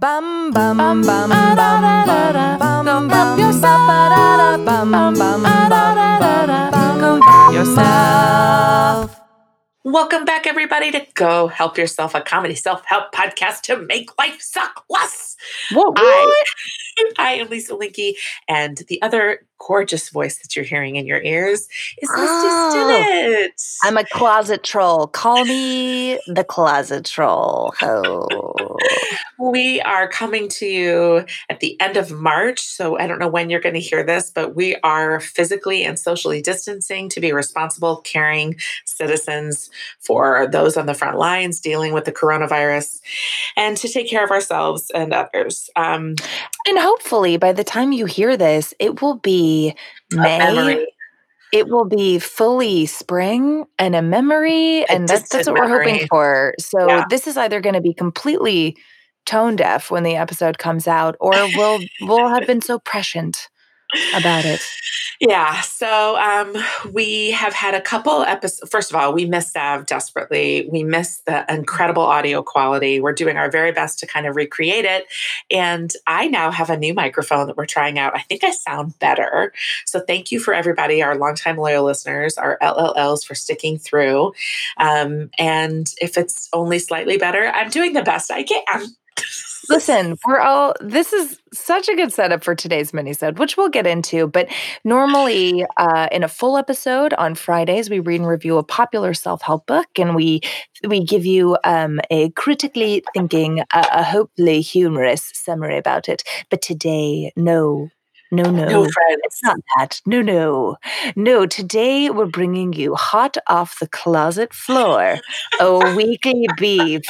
Bum bum bum bum bum bum bum help yourself. Bum bum bum bum help yourself. Welcome back, everybody, to Go Help Yourself, a comedy self help podcast to make life suck less. What? I, I am Lisa Linky, and the other gorgeous voice that you're hearing in your ears is Misty Oh. Stinnett. I'm a closet troll. Call me the closet troll. Oh. We are coming to you at the end of March. So I don't know when you're going to hear this, but we are physically and socially distancing to be responsible, caring citizens for those on the front lines dealing with the coronavirus and to take care of ourselves and others. Um, And hopefully, by the time you hear this, it will be a May. memory. It will be fully spring and a memory, A and that's, that's what we're hoping for. So Yeah. this is either going to be completely tone deaf when the episode comes out, or we'll we'll have been so prescient about it. Yeah. So um, we have had a couple episodes. First of all, we miss Sav desperately. We miss the incredible audio quality. We're doing our very best to kind of recreate it. And I now have a new microphone that we're trying out. I think I sound better. So thank you for everybody, our longtime loyal listeners, our LLLs for sticking through. Um, and if it's only slightly better, I'm doing the best I can. Listen, we're all this is such a good setup for today's minisode, which we'll get into. But normally, uh, in a full episode on Fridays, we read and review a popular self-help book, and we we give you um, a critically thinking, uh, a hopefully humorous summary about it. But today, no, no, no, No friends. it's not that. No, no, no. Today we're bringing you hot off the closet floor, a weekly beef.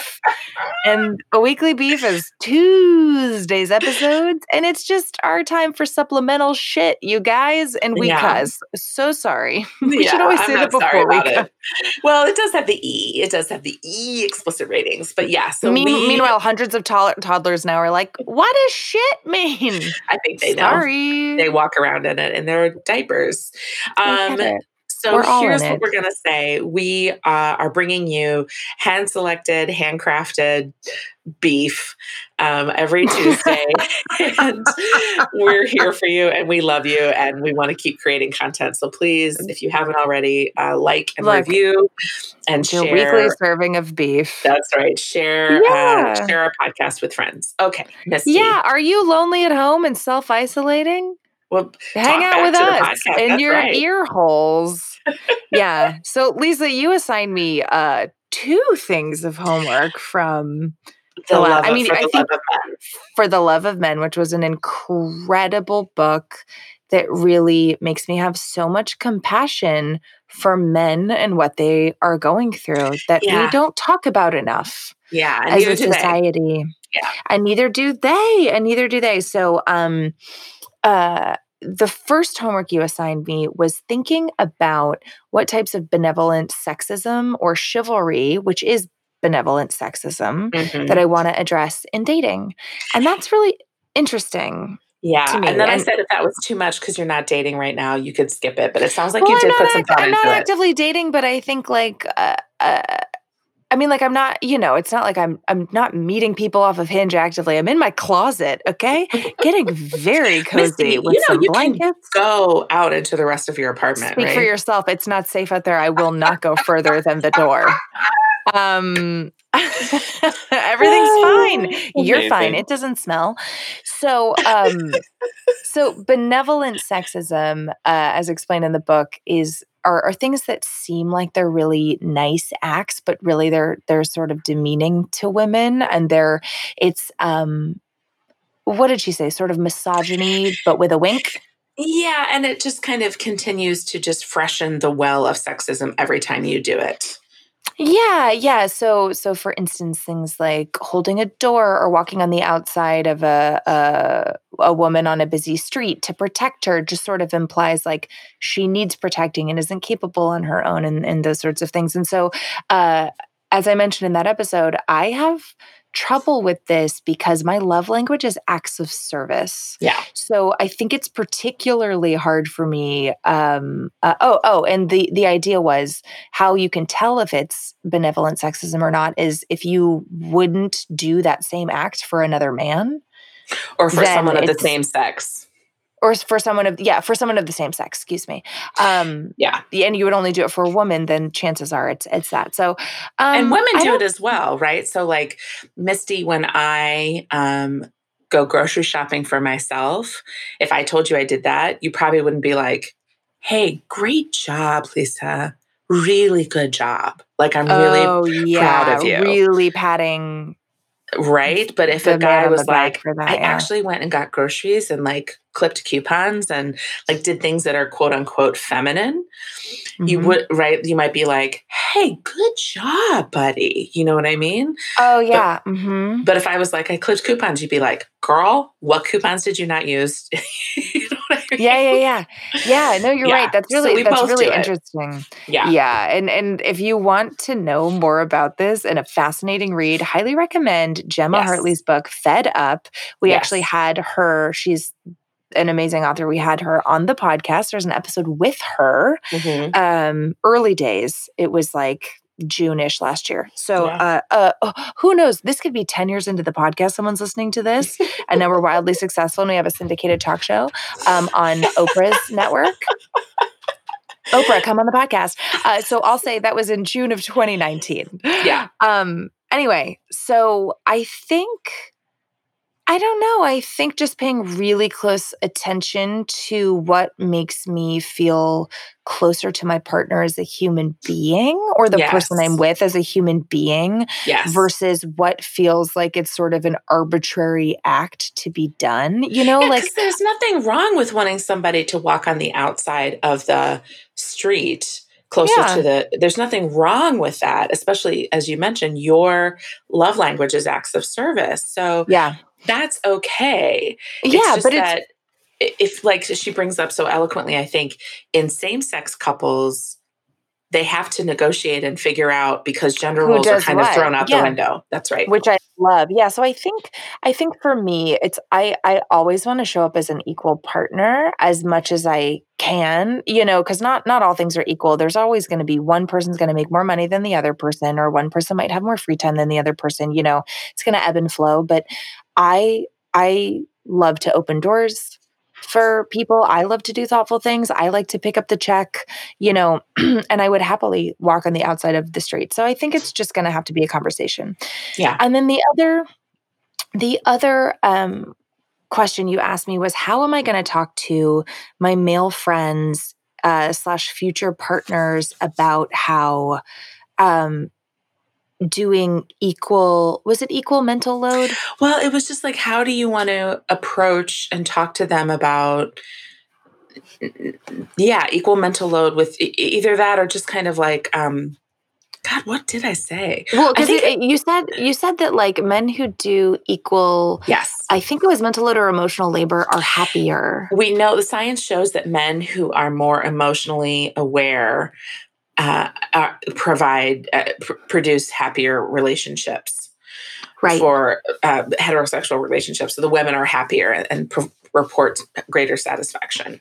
And a weekly beef is Tuesday's episodes, and it's just our time for supplemental shit, you guys. And we Yeah. cuss. So sorry. We should Yeah, always I'm say that before we it. Well, it does have the E. It does have the E explicit ratings. But yeah, so Mean- we, meanwhile, hundreds of tol- toddlers now are like, "What does shit mean?" I think they know. Sorry. They walk around in it in their diapers. Um. So We're here's what we're going to say. We uh, are bringing you hand selected, handcrafted beef um, every Tuesday. and we're here for you and we love you and we want to keep creating content. So please, if you haven't already, uh, like and Look, review and share. weekly serving of beef. That's right. Share Yeah. uh, share our podcast with friends. Okay, Misty. Yeah. Are you lonely at home and self isolating? Well, Hang out with us in your right. ear holes. yeah. So, Lisa, you assigned me uh, two things of homework from the love I mean, for I think-. For the Love of Men, which was an incredible book that really makes me have so much compassion for men and what they are going through that Yeah. we don't talk about enough. Yeah, as a do they. society. Yeah. And neither do they. And neither do they. So um uh the first homework you assigned me was thinking about what types of benevolent sexism or chivalry, which is benevolent sexism, Mhm. that I want to address in dating. And that's really interesting. Yeah, to me, and then I said if that was too much because you're not dating right now, you could skip it. But it sounds like Well, you did not put some thought I'm into not it. actively dating, but I think like uh, uh I mean, like I'm not, you know, it's not like I'm I'm not meeting people off of Hinge actively. I'm in my closet, okay, getting very cozy Misty, with you know some you blankets. Go out into the rest of your apartment, Speak right? for yourself. It's not safe out there. I will not go further than the door. Um, everything's fine. You're fine. It doesn't smell. So, um, so benevolent sexism, uh, as explained in the book, is are, are things that seem like they're really nice acts, but really they're they're sort of demeaning to women, and they're it's um, what did she say? Sort of misogyny, but with a wink. Yeah, and it just kind of continues to just freshen the well of sexism every time you do it. Yeah, yeah. So, so for instance, things like holding a door or walking on the outside of a, a a woman on a busy street to protect her just sort of implies like she needs protecting and isn't capable on her own, and, and those sorts of things. And so, uh, as I mentioned in that episode, I have trouble with this because my love language is acts of service. Yeah. So I think it's particularly hard for me. Um, uh, oh, oh, and the the idea was how you can tell if it's benevolent sexism or not is if you wouldn't do that same act for another man or for someone of the same sex. Or for someone of yeah for someone of the same sex. Excuse me. Um, Yeah. and you would only do it for a woman, then chances are it's it's that. So, um, and women I do it as well, right? So like Misty, when I um go grocery shopping for myself, if I told you I did that, you probably wouldn't be like, "Hey, great job, Lisa. Really good job." Like I'm really oh yeah, of you. really patting right. But if the a guy was like, that, I yeah. actually went and got groceries and like clipped coupons and like did things that are quote unquote feminine, you Mhm. would right. You might be like, "Hey, good job, buddy." You know what I mean? Oh yeah. hmm But if I was like, I clipped coupons, you'd be like, girl, what coupons did you not use? you know what I mean? Yeah, yeah, yeah. Yeah, no, you're Yeah, right. That's really we that's really interesting. Yeah. Yeah, and and if you want to know more about this and a fascinating read, highly recommend Gemma Yes. Hartley's book Fed Up. We actually had her, she's an amazing author. We had her on the podcast. There's an episode with her. Mhm. Um early days. It was like June-ish last year. So Yeah. uh, uh oh, who knows? This could be 10 years into the podcast. Someone's listening to this. and now we're wildly successful and we have a syndicated talk show um, on Oprah's network. Oprah, come on the podcast. Uh, so I'll say that was in June of 2019. Yeah. Um. Anyway, so I think I don't know. I think just paying really close attention to what makes me feel closer to my partner as a human being or the person I'm with as a human being Yes. versus what feels like it's sort of an arbitrary act to be done. You know, Yeah, like there's nothing wrong with wanting somebody to walk on the outside of the street closer Yeah. to the there's nothing wrong with that especially as you mentioned your love language is acts of service so yeah. That's okay It's Yeah, just but that if like she brings up so eloquently i think in same-sex couples they have to negotiate and figure out because gender Who roles are kind of thrown out Yeah. the window that's right which I love. Yeah, so I think I think for me it's I I always want to show up as an equal partner as much as I can, you know, cuz not not all things are equal. There's always going to be one person's going to make more money than the other person or one person might have more free time than the other person, you know. It's going to ebb and flow, but I I love to open doors for people. I love to do thoughtful things. I like to pick up the check, you know, and I would happily walk on the outside of the street. So I think it's just going to have to be a conversation. yeah And then the other, the other um, question you asked me was, how am I going to talk to my male friends uh, slash future partners about how um, doing equal was it equal mental load? Well, it was just like, how do you want to approach and talk to them about, yeah, equal mental load with e- either that or just kind of like, um, God, what did I say? Well, because you said you said that like men who do equal, Yes. I think it was mental load or emotional labor, are happier. we know the science shows that men who are more emotionally aware uh, are, provide, uh, pr- produce happier relationships Right. for uh, heterosexual relationships. So the women are happier and, and pr- report greater satisfaction.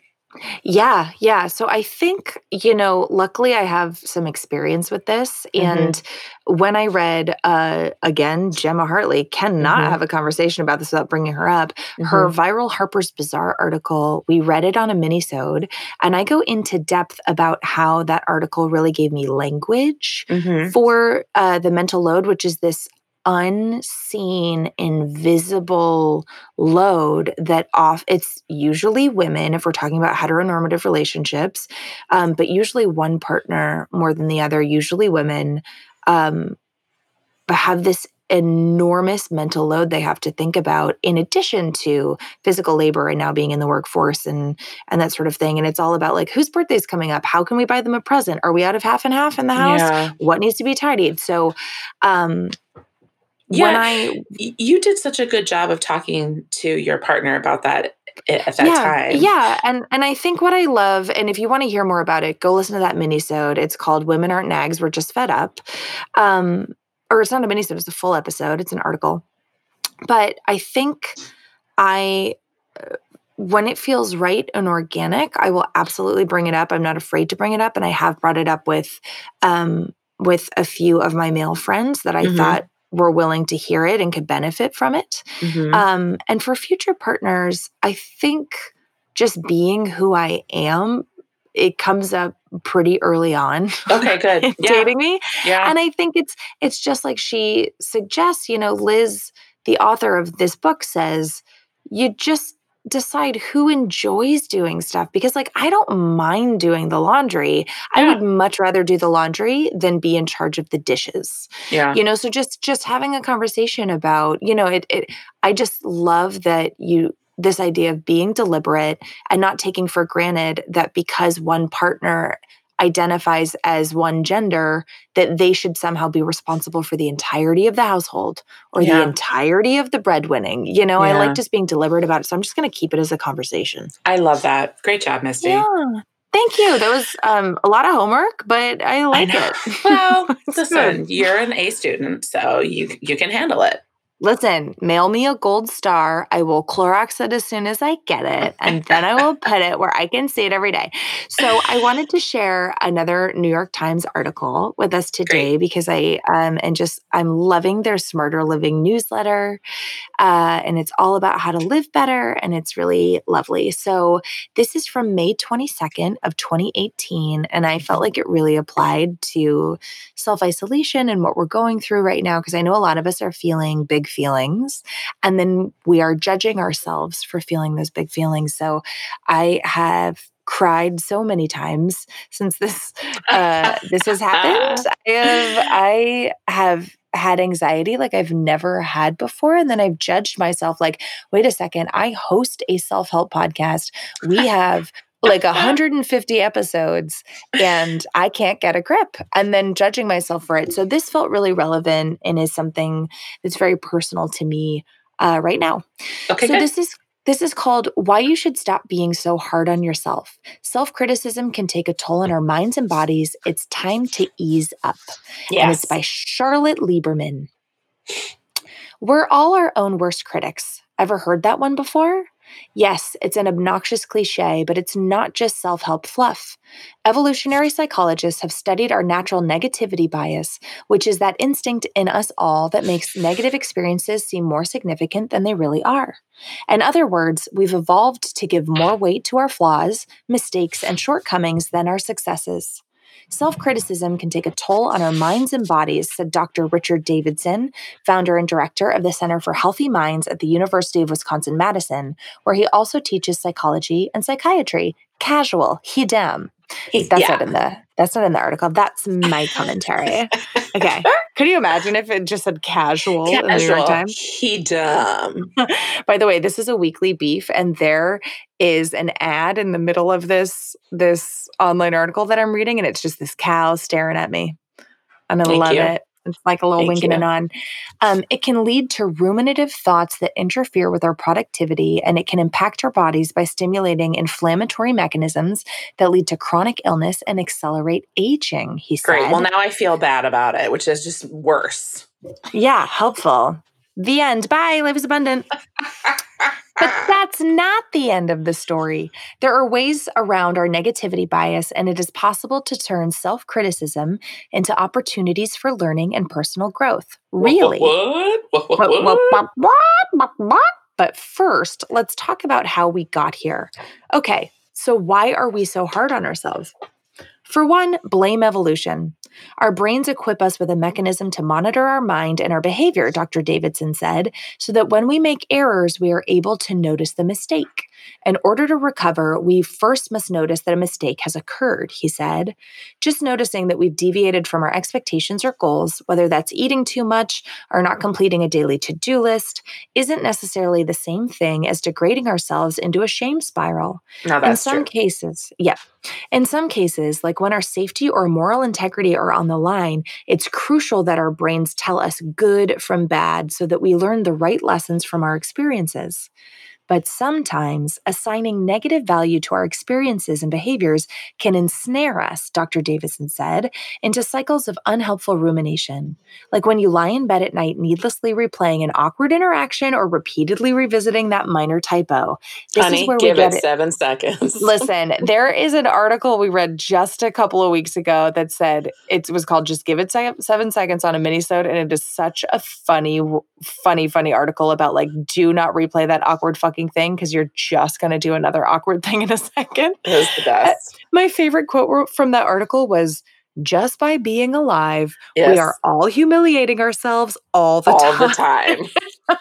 Yeah, yeah. So I think, you know, luckily I have some experience with this. Mhm. And when I read, uh, again, Gemma Hartley, cannot Mhm. have a conversation about this without bringing her up. Her viral Harper's Bazaar article, we read it on a minisode, and I go into depth about how that article really gave me language Mhm. for uh, the mental load, which is this unseen, invisible load that off it's usually women if we're talking about heteronormative relationships um, but usually one partner more than the other usually women um, have this enormous mental load they have to think about in addition to physical labor and now being in the workforce and and that sort of thing. And it's all about like whose birthday's coming up? How can we buy them a present? Are we out of half and half in the house? Yeah. what needs to be tidied? So um when I you did such a good job of talking to your partner about that at that yeah, time. Yeah, and and I think what I love, and if you want to hear more about it, go listen to that minisode. It's called "Women Aren't Nags, We're Just Fed Up." Um, or it's not a minisode, it's a full episode, it's an article. But I think I, uh, when it feels right and organic, I will absolutely bring it up. I'm not afraid to bring it up. And I have brought it up with, um, with a few of my male friends that I mm-hmm. thought were willing to hear it and could benefit from it. Mm-hmm. Um, and for future partners, I think just being who I am, it comes up pretty early on. Okay, good. yeah. Dating me. Yeah. And I think it's it's just like she suggests, you know, Liz, the author of this book says, you just decide who enjoys doing stuff because like I don't mind doing the laundry. Yeah. I would much rather do the laundry than be in charge of the dishes. Yeah. You know, so just just having a conversation about, you know, it it I just love that you this idea of being deliberate and not taking for granted that because one partner identifies as one gender that they should somehow be responsible for the entirety of the household or yeah. the entirety of the breadwinning. You know, yeah. I like just being deliberate about it. So I'm just going to keep it as a conversation. I love that. Great job, Misty. Yeah. Thank you. That was um, a lot of homework, but I like I it. well, listen, you're an A student, so you you can handle it listen, mail me a gold star. I will Clorox it as soon as I get it, and then I will put it where I can see it every day. So I wanted to share another New York Times article with us today Great. because I um and just I'm loving their Smarter Living newsletter, uh, and it's all about how to live better, and it's really lovely. So this is from May 22nd of 2018, and I felt like it really applied to self isolation and what we're going through right now because I know a lot of us are feeling big feelings. And then we are judging ourselves for feeling those big feelings. So I have cried so many times since this uh, this has happened. I have I have had anxiety like I've never had before. And then I've judged myself like, wait a second, I host a self help podcast. We have like 150 episodes and I can't get a grip and then judging myself for it. So this felt really relevant and is something that's very personal to me uh, right now. Okay. So good. this is this is called Why You Should Stop Being So Hard on Yourself. Self criticism can take a toll on our minds and bodies. It's time to ease up. Yes. And it's by Charlotte Lieberman. We're all our own worst critics. Ever heard that one before? Yes, it's an obnoxious cliche, but it's not just self help fluff. Evolutionary psychologists have studied our natural negativity bias, which is that instinct in us all that makes negative experiences seem more significant than they really are. In other words, we've evolved to give more weight to our flaws, mistakes, and shortcomings than our successes. Self criticism can take a toll on our minds and bodies, said Dr. Richard Davidson, founder and director of the Center for Healthy Minds at the University of Wisconsin Madison, where he also teaches psychology and psychiatry. Casual, he damn. That's yeah. not in the that's not in the article. That's my commentary. okay. Could you imagine if it just said casual, casual. in the New York Times? He dumb. By the way, this is a weekly beef, and there is an ad in the middle of this this online article that I'm reading, and it's just this cow staring at me. And I Thank love you. it. It's like a little Thank winking you. and on. Um, it can lead to ruminative thoughts that interfere with our productivity, and it can impact our bodies by stimulating inflammatory mechanisms that lead to chronic illness and accelerate aging. He said. Great. Well, now I feel bad about it, which is just worse. Yeah, helpful. The end. Bye. Life is abundant. But ah. that's not the end of the story. There are ways around our negativity bias, and it is possible to turn self criticism into opportunities for learning and personal growth. Really. What? What? What? what? But first, let's talk about how we got here. Okay, so why are we so hard on ourselves? For one, blame evolution. Our brains equip us with a mechanism to monitor our mind and our behavior, Dr. Davidson said, so that when we make errors, we are able to notice the mistake. In order to recover, we first must notice that a mistake has occurred, he said. Just noticing that we've deviated from our expectations or goals, whether that's eating too much or not completing a daily to do list, isn't necessarily the same thing as degrading ourselves into a shame spiral. No, that's In some true. cases, yeah. In some cases, like when our safety or moral integrity are on the line, it's crucial that our brains tell us good from bad so that we learn the right lessons from our experiences. But sometimes assigning negative value to our experiences and behaviors can ensnare us, Dr. Davidson said, into cycles of unhelpful rumination. Like when you lie in bed at night needlessly replaying an awkward interaction or repeatedly revisiting that minor typo. This Honey, is where give we get it, it seven seconds. Listen, there is an article we read just a couple of weeks ago that said it was called Just Give It Seven Seconds on a Minisode. And it is such a funny, funny, funny article about like, do not replay that awkward fucking thing because you're just going to do another awkward thing in a second. It was the uh, best. My favorite quote from that article was, just by being alive, yes. we are all humiliating ourselves all the all time. All the time.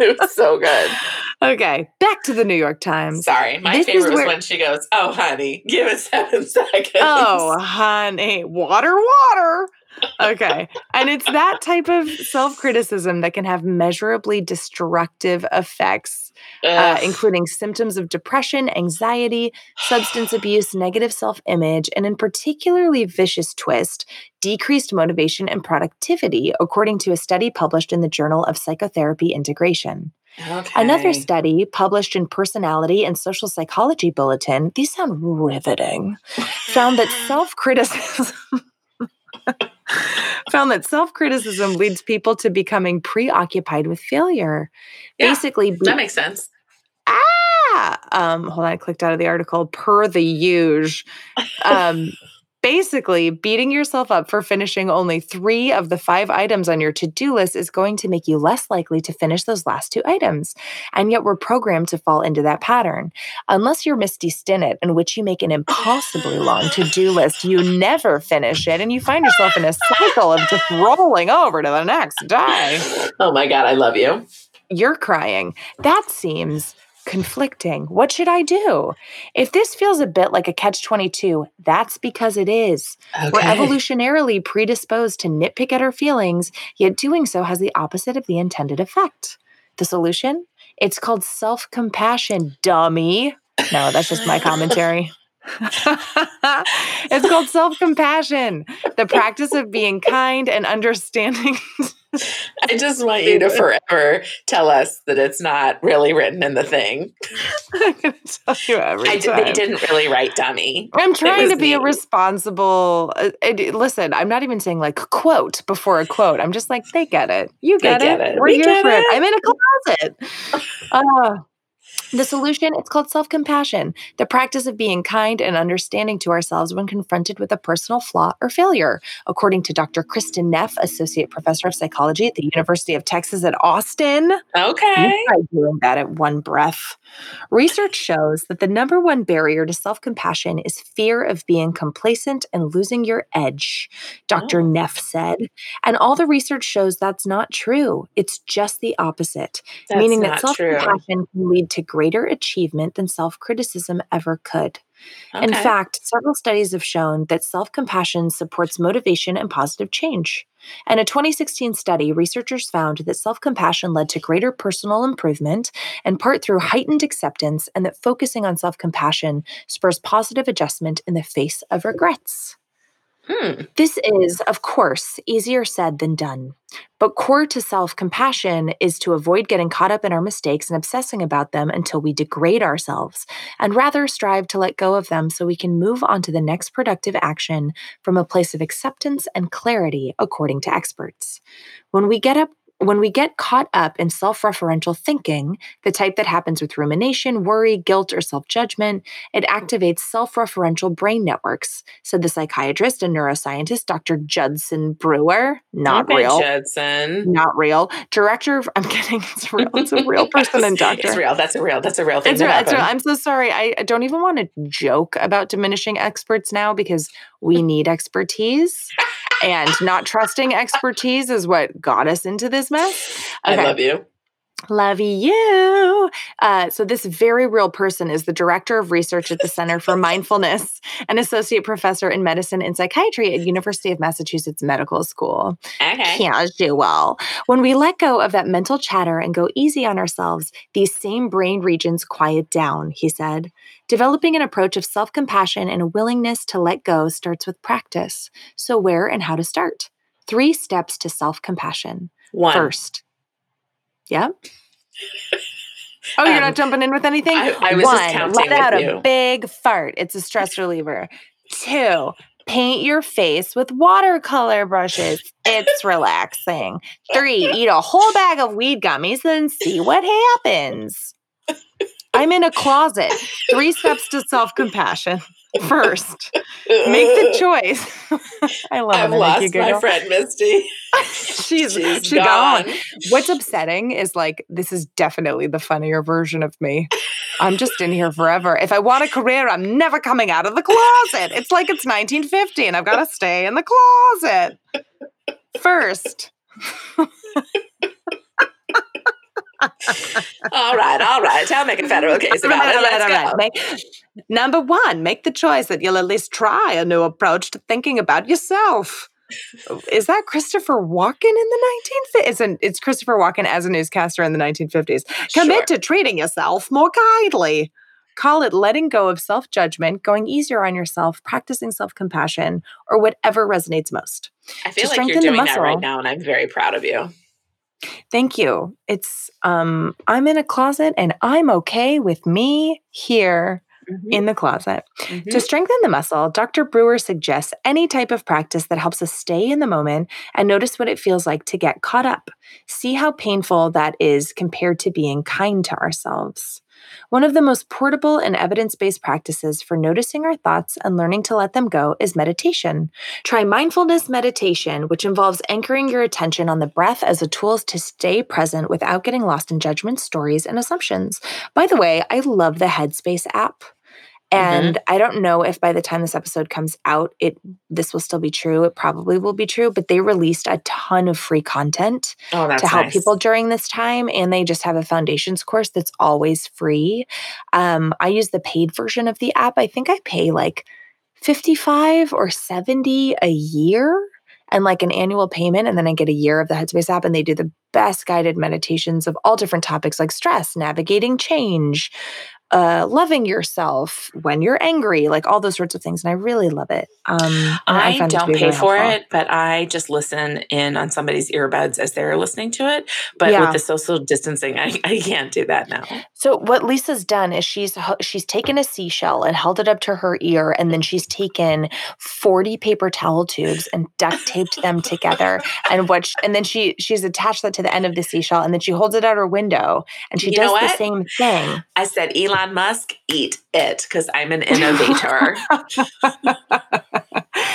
it was so good. Okay, back to the New York Times. Sorry, my this favorite was when she goes, "Oh, honey, give it seven seconds." Oh, honey, water, water okay. And it's that type of self criticism that can have measurably destructive effects, uh, including symptoms of depression, anxiety, substance abuse, negative self image, and in particularly vicious twist, decreased motivation and productivity, according to a study published in the Journal of Psychotherapy Integration. Okay. Another study published in Personality and Social Psychology Bulletin, these sound riveting, found that self criticism. Found that self criticism leads people to becoming preoccupied with failure. Yeah, Basically, that makes sense. Ah, um, hold on, I clicked out of the article. Per the usual, um, Basically, beating yourself up for finishing only three of the five items on your to do list is going to make you less likely to finish those last two items. And yet, we're programmed to fall into that pattern. Unless you're Misty Stinnett, in which you make an impossibly long to do list, you never finish it, and you find yourself in a cycle of just rolling over to the next day. Oh my God, I love you. You're crying. That seems conflicting. What should I do? If this feels a bit like a catch 22, that's because it is. Okay. We're evolutionarily predisposed to nitpick at our feelings, yet doing so has the opposite of the intended effect. The solution? It's called self compassion, dummy. No, that's just my commentary. it's called self compassion, the practice of being kind and understanding I just want you to forever tell us that it's not really written in the thing. I'm going to tell you every I time. They didn't really write dummy. I'm trying to be me. a responsible. Uh, listen, I'm not even saying like quote before a quote. I'm just like they get it. You get, it. it. We're we here for it. it. I'm in a closet. Uh, the solution, it's called self compassion, the practice of being kind and understanding to ourselves when confronted with a personal flaw or failure, according to Dr. Kristin Neff, Associate Professor of Psychology at the University of Texas at Austin. Okay. You doing that at one breath. Research shows that the number one barrier to self compassion is fear of being complacent and losing your edge, Dr. Oh. Neff said. And all the research shows that's not true. It's just the opposite, that's meaning that self compassion can lead to greater achievement than self criticism ever could. Okay. In fact, several studies have shown that self compassion supports motivation and positive change. In a 2016 study, researchers found that self compassion led to greater personal improvement, in part through heightened acceptance, and that focusing on self compassion spurs positive adjustment in the face of regrets. Hmm. This is, of course, easier said than done. But core to self compassion is to avoid getting caught up in our mistakes and obsessing about them until we degrade ourselves, and rather strive to let go of them so we can move on to the next productive action from a place of acceptance and clarity, according to experts. When we get up when we get caught up in self referential thinking, the type that happens with rumination, worry, guilt, or self judgment, it activates self referential brain networks, said the psychiatrist and neuroscientist Dr. Judson Brewer. Not okay, real. Judson. Not real. Director of, I'm kidding, it's real. It's a real person and doctor. It's real. That's a real, that's a real thing. It's real, it's real. I'm so sorry. I, I don't even want to joke about diminishing experts now because we need expertise and not trusting expertise is what got us into this mess. Okay. I love you. Love you. Uh, so, this very real person is the director of research at the Center for Mindfulness and associate professor in medicine and psychiatry at University of Massachusetts Medical School. Okay. Casual. When we let go of that mental chatter and go easy on ourselves, these same brain regions quiet down, he said. Developing an approach of self compassion and a willingness to let go starts with practice. So, where and how to start? Three steps to self compassion. One. First, yeah. Oh, you're um, not jumping in with anything? I, I was One, just counting let out you. a big fart. It's a stress reliever. Two, paint your face with watercolor brushes. It's relaxing. Three, eat a whole bag of weed gummies and see what happens. I'm in a closet. Three steps to self compassion. First, make the choice. I love I've lost my friend Misty. she's she's she gone. gone. What's upsetting is like this is definitely the funnier version of me. I'm just in here forever. If I want a career, I'm never coming out of the closet. It's like it's 1950 and I've got to stay in the closet. First all right, all right. I'll make a federal case about it. Let's go. Make, number one, make the choice that you'll at least try a new approach to thinking about yourself. Is that Christopher Walken in the 1950s? It's, an, it's Christopher Walken as a newscaster in the 1950s. Commit sure. to treating yourself more kindly. Call it letting go of self judgment, going easier on yourself, practicing self compassion, or whatever resonates most. I feel like you're doing that right now, and I'm very proud of you. Thank you. It's um I'm in a closet and I'm okay with me here mm-hmm. in the closet. Mm-hmm. To strengthen the muscle, Dr. Brewer suggests any type of practice that helps us stay in the moment and notice what it feels like to get caught up. See how painful that is compared to being kind to ourselves. One of the most portable and evidence based practices for noticing our thoughts and learning to let them go is meditation. Try mindfulness meditation, which involves anchoring your attention on the breath as a tool to stay present without getting lost in judgments, stories, and assumptions. By the way, I love the Headspace app. Mm-hmm. And mm-hmm. I don't know if by the time this episode comes out, it this will still be true. It probably will be true, but they released a ton of free content oh, to help nice. people during this time. And they just have a foundations course that's always free. Um, I use the paid version of the app. I think I pay like 55 or 70 a year and like an annual payment. And then I get a year of the Headspace app, and they do the best guided meditations of all different topics like stress, navigating change, uh, loving yourself when you're angry, like all those sorts of things. And I really love it. Um, I, I don't pay for helpful. it, but I just listen in on somebody's earbuds as they're listening to it. But yeah. with the social distancing, I, I can't do that now. So what Lisa's done is she's she's taken a seashell and held it up to her ear, and then she's taken forty paper towel tubes and duct taped them together, and what and then she she's attached that to the end of the seashell, and then she holds it out her window, and she you does the same thing. I said, Elon Elon Musk, eat it because I'm an innovator.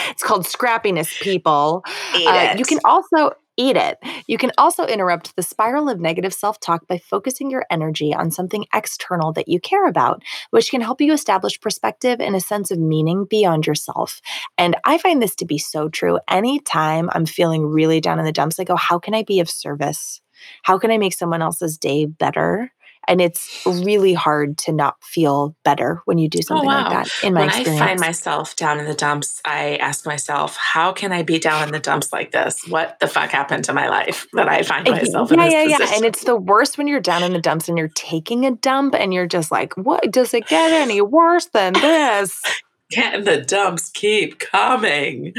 it's called scrappiness, people. Eat uh, it. You can also eat it. You can also interrupt the spiral of negative self talk by focusing your energy on something external that you care about, which can help you establish perspective and a sense of meaning beyond yourself. And I find this to be so true. Anytime I'm feeling really down in the dumps, I go, How can I be of service? How can I make someone else's day better? And it's really hard to not feel better when you do oh, something oh, wow. like that. In my when experience, I find myself down in the dumps, I ask myself, "How can I be down in the dumps like this? What the fuck happened to my life that I find myself yeah, in this yeah, position?" Yeah, and it's the worst when you're down in the dumps and you're taking a dump and you're just like, "What does it get any worse than this?" Can the dumps keep coming?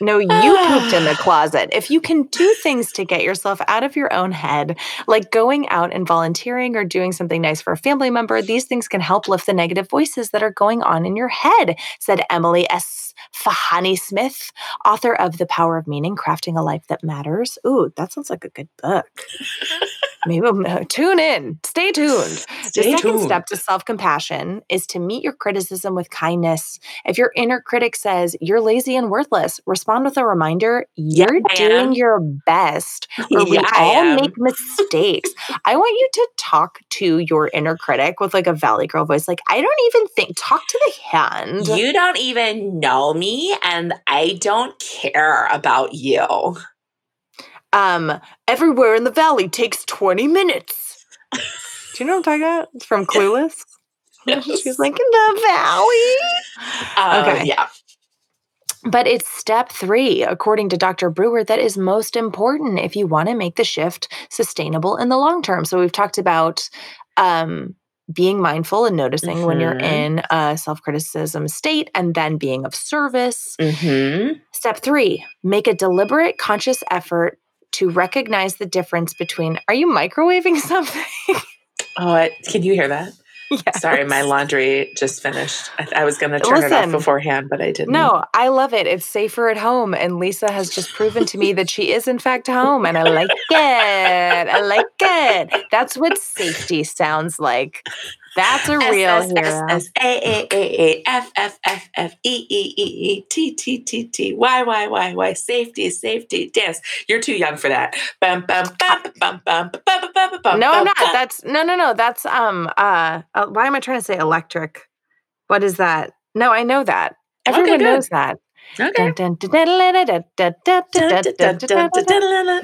No, you pooped in the closet. If you can do things to get yourself out of your own head, like going out and volunteering or doing something nice for a family member, these things can help lift the negative voices that are going on in your head, said Emily S. Fahani Smith, author of The Power of Meaning Crafting a Life That Matters. Ooh, that sounds like a good book. Maybe uh, tune in. Stay tuned. Stay the second tuned. step to self compassion is to meet your criticism with kindness. If your inner critic says you're lazy and worthless, respond with a reminder you're yeah, doing your best, or yeah, we all make mistakes. I want you to talk to your inner critic with like a Valley Girl voice. Like, I don't even think, talk to the hand. You don't even know me, and I don't care about you um, everywhere in the valley takes 20 minutes. Do you know what I'm talking about? It's from Clueless. Yes. She's like, in the valley. Uh, okay. Yeah. But it's step three, according to Dr. Brewer, that is most important if you want to make the shift sustainable in the long term. So we've talked about um, being mindful and noticing mm-hmm. when you're mm-hmm. in a self criticism state and then being of service. Mm-hmm. Step three, make a deliberate, conscious effort to recognize the difference between are you microwaving something? Oh, I, can you hear that? Yes. Sorry, my laundry just finished. I, I was going to turn it off beforehand, but I didn't. No, I love it. It's safer at home. And Lisa has just proven to me that she is, in fact, home. And I like it. I like it. That's what safety sounds like. That's a real hero. Safety safety dance. You're too young for that. Bum bum bum uh, bum bum bum bum bum. No, I'm not. That's no no no. That's um uh, uh. Why am I trying to say electric? What is that? No, I know that. Everyone knows that. Okay.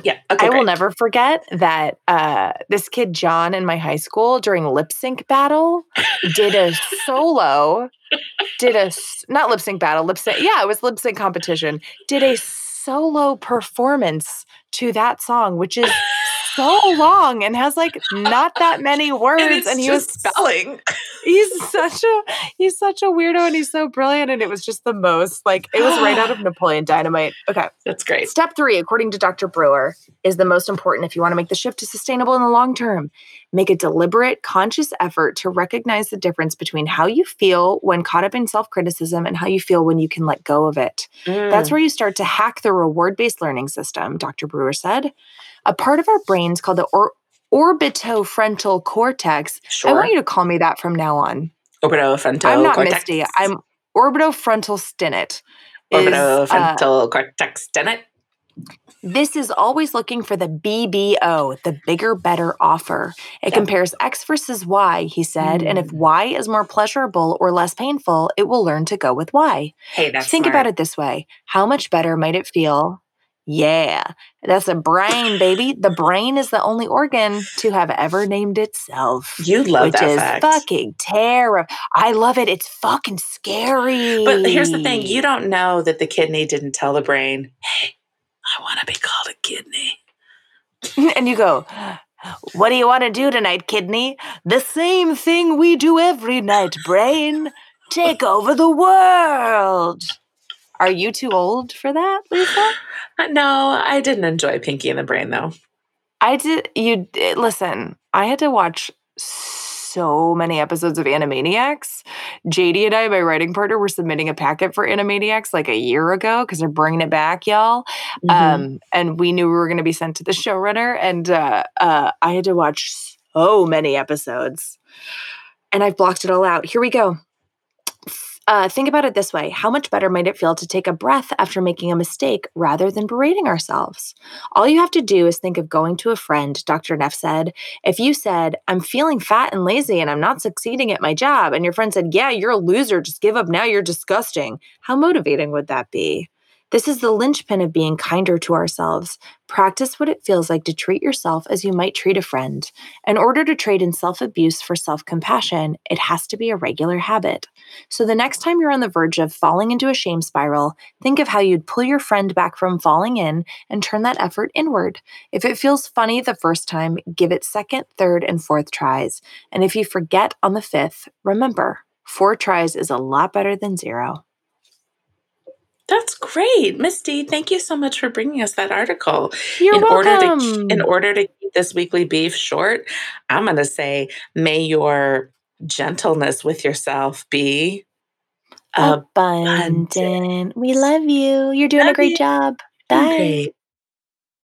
Yeah. I will never forget that uh, this kid John in my high school during lip sync battle did a solo, did a not lip sync battle, lip sync. Yeah, it was lip sync competition. Did a solo performance to that song, which is so long and has like not that many words, and he was spelling he's such a he's such a weirdo and he's so brilliant and it was just the most like it was right out of Napoleon Dynamite. Okay. That's great. Step three, according to Dr. Brewer, is the most important if you want to make the shift to sustainable in the long term. Make a deliberate, conscious effort to recognize the difference between how you feel when caught up in self criticism and how you feel when you can let go of it. That's Mm. where you start to hack the reward based learning system, Dr. Brewer said. A part of our brains called the or- orbitofrontal cortex. sure. I want you to call me that from now on. orbitofrontal I'm not cortex. Misty. I'm orbitofrontal Stinnett. is, uh, orbitofrontal cortex. Done it. This is always looking for the BBO, the bigger, better offer. It Yeah. compares X versus Y, he said, and if Mm. Y is more pleasurable or less painful, it will learn to go with Y. Hey, that's Think about it this way How much better might it feel? Yeah, that's a brain, baby. The brain is the only organ to have ever named itself. You love which that is fact. fucking terrible. I love it. It's fucking scary. But here's the thing: you don't know that the kidney didn't tell the brain, "Hey, I want to be called a kidney." and you go, What do you want to do tonight, kidney? The same thing we do every night, brain. Take over the world. Are you too old for that, Lisa? Uh, No, I didn't enjoy Pinky and the Brain though. I did. You did- listen. I had to watch so many episodes of Animaniacs. JD and I, my writing partner, were submitting a packet for Animaniacs like a year ago because they're bringing it back, y'all. Mm-hmm. Um, and we knew we were going to be sent to the showrunner, and uh, uh, I had to watch so many episodes, and I've blocked it all out. Here we go. Uh, think about it this way How much better might it feel to take a breath after making a mistake rather than berating ourselves? All you have to do is think of going to a friend, Dr. Neff said. If you said, I'm feeling fat and lazy and I'm not succeeding at my job, and your friend said, Yeah, you're a loser, just give up now, you're disgusting, how motivating would that be? This is the linchpin of being kinder to ourselves. Practice what it feels like to treat yourself as you might treat a friend. In order to trade in self abuse for self compassion, it has to be a regular habit. So the next time you're on the verge of falling into a shame spiral, think of how you'd pull your friend back from falling in and turn that effort inward. If it feels funny the first time, give it second, third, and fourth tries. And if you forget on the fifth, remember, four tries is a lot better than zero. That's great, Misty. Thank you so much for bringing us that article. You're in welcome. order to in order to keep this weekly beef short, I'm going to say, may your gentleness with yourself be uh, abundant. We love you. You're doing a great you. job. Bye.